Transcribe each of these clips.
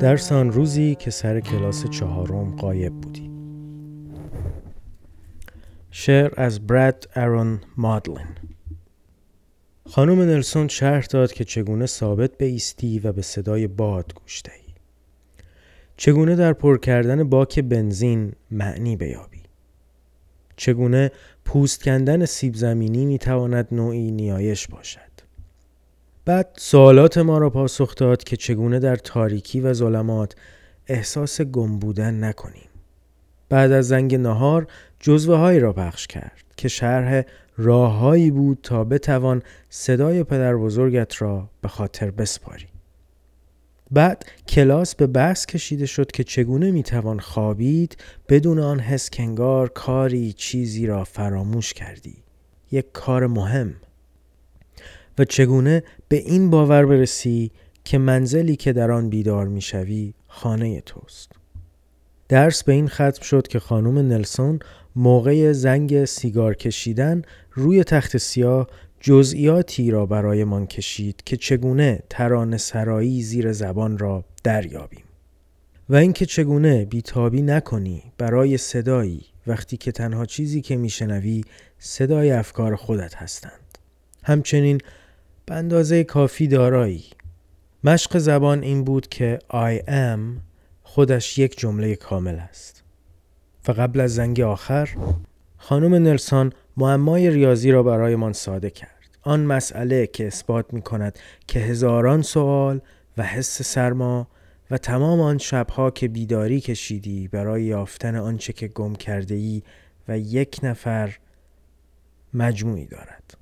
درس آن روزی که سر کلاس چهارم قایب بودی. شعر از براد ارون مادلن. خانم نلسون شرح داد که چگونه ثابت بیستی و به صدای باد گوش چگونه در پر کردن باک بنزین معنی بیابی. چگونه پوست کندن سیب زمینی می‌تواند نوعی نیایش باشد. بعد سوالات ما را پاسخ داد که چگونه در تاریکی و ظلمات احساس گم بودن نکنیم. بعد از زنگ نهار جزوه هایی را پخش کرد که شرح راههایی بود تا بتوان صدای پدر بزرگت را به خاطر بسپاری. بعد کلاس به بحث کشیده شد که چگونه می‌توان خوابید بدون آن حس کنگار کاری چیزی را فراموش کردی. یک کار مهم. و چگونه به این باور برسی که منزلی که در آن بیدار می‌شوی خانه توست. درس به این ختم شد که خانم نلسون موقع زنگ سیگار کشیدن روی تخت سیاه جزئیاتی را برایمان کشید که چگونه ترانه سرایی زیر زبان را دریابیم. و اینکه چگونه بیتابی نکنی برای صدایی وقتی که تنها چیزی که میشنوی صدای افکار خودت هستند. همچنین به اندازه کافی دارایی. مشق زبان این بود که I am خودش یک جمله کامل است. و قبل از زنگ آخر خانم نلسون معمای ریاضی را برایمان ساده کرد. آن مسئله که اثبات می کند که هزاران سوال و حس سرما و تمام آن شبها که بیداری کشیدی برای یافتن آنچه که گم کرده ای و یک نفر مجموعی دارد.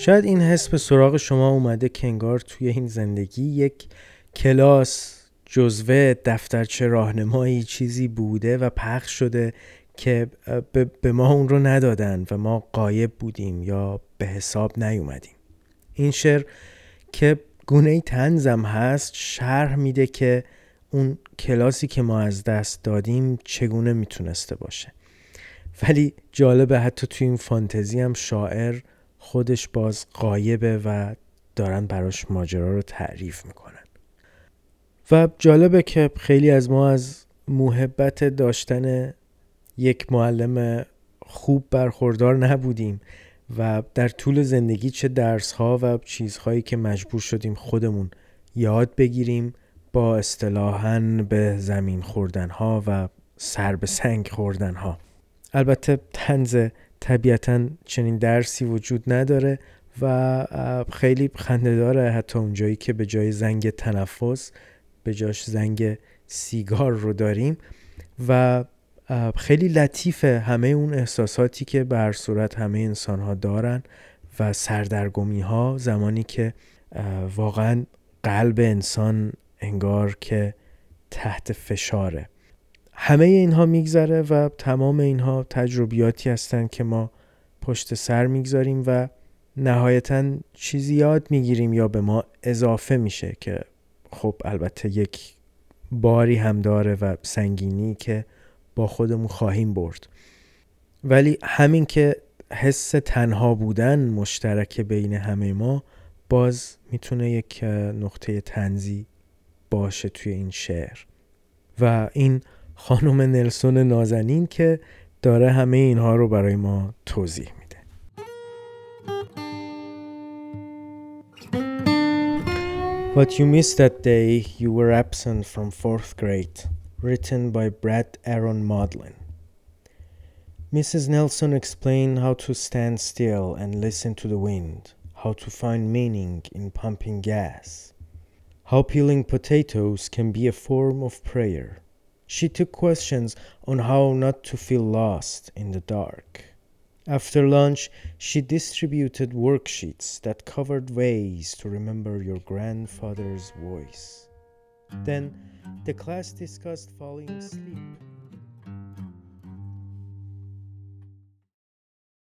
شاید این حس به سراغ شما اومده که انگار توی این زندگی یک کلاس جزوه دفترچه راهنمایی چیزی بوده و پخش شده که به ما اون رو ندادن و ما قایب بودیم یا به حساب نیومدیم. این شعر که گونه تنزم هست شرح میده که اون کلاسی که ما از دست دادیم چگونه می‌تونسته باشه. ولی جالبه حتی توی این فانتزی هم شاعر خودش باز قایبه و دارن براش ماجرا رو تعریف می‌کنن. و جالبه که خیلی از ما از محبت داشتن یک معلم خوب برخوردار نبودیم و در طول زندگی چه درس ها و چیزهایی که مجبور شدیم خودمون یاد بگیریم با اصطلاحا به زمین خوردن ها و سر به سنگ خوردن ها البته تنز طبیعتا چنین درسی وجود نداره و خیلی خنده داره حتی اونجایی که به جای زنگ تنفس به جاش زنگ سیگار رو داریم و خیلی لطیفه همه اون احساساتی که بر صورت همه انسان ها دارن و سردرگمی ها زمانی که واقعا قلب انسان انگار که تحت فشاره. همه اینها میگذره و تمام اینها تجربیاتی هستند که ما پشت سر می‌گذاریم و نهایتا چیزی یاد می‌گیریم یا به ما اضافه میشه که خب البته یک باری هم داره و سنگینی که با خودمون خواهیم برد. ولی همین که حس تنها بودن مشترک بین همه ما باز می‌تونه یک نقطه تنزی باشه توی این شعر. و این خانم نلسون نازنین که داره همه اینها رو برای ما توضیح میده What you missed that day you were absent from fourth grade written by Brad Aaron Maudlin Mrs. Nelson explained how to stand still and listen to the wind, how to find meaning in pumping gas, how peeling potatoes can be a form of prayer, She took questions on how not to feel lost in the dark. After lunch, she distributed worksheets that covered ways to remember your grandfather's voice. Then the class discussed falling asleep.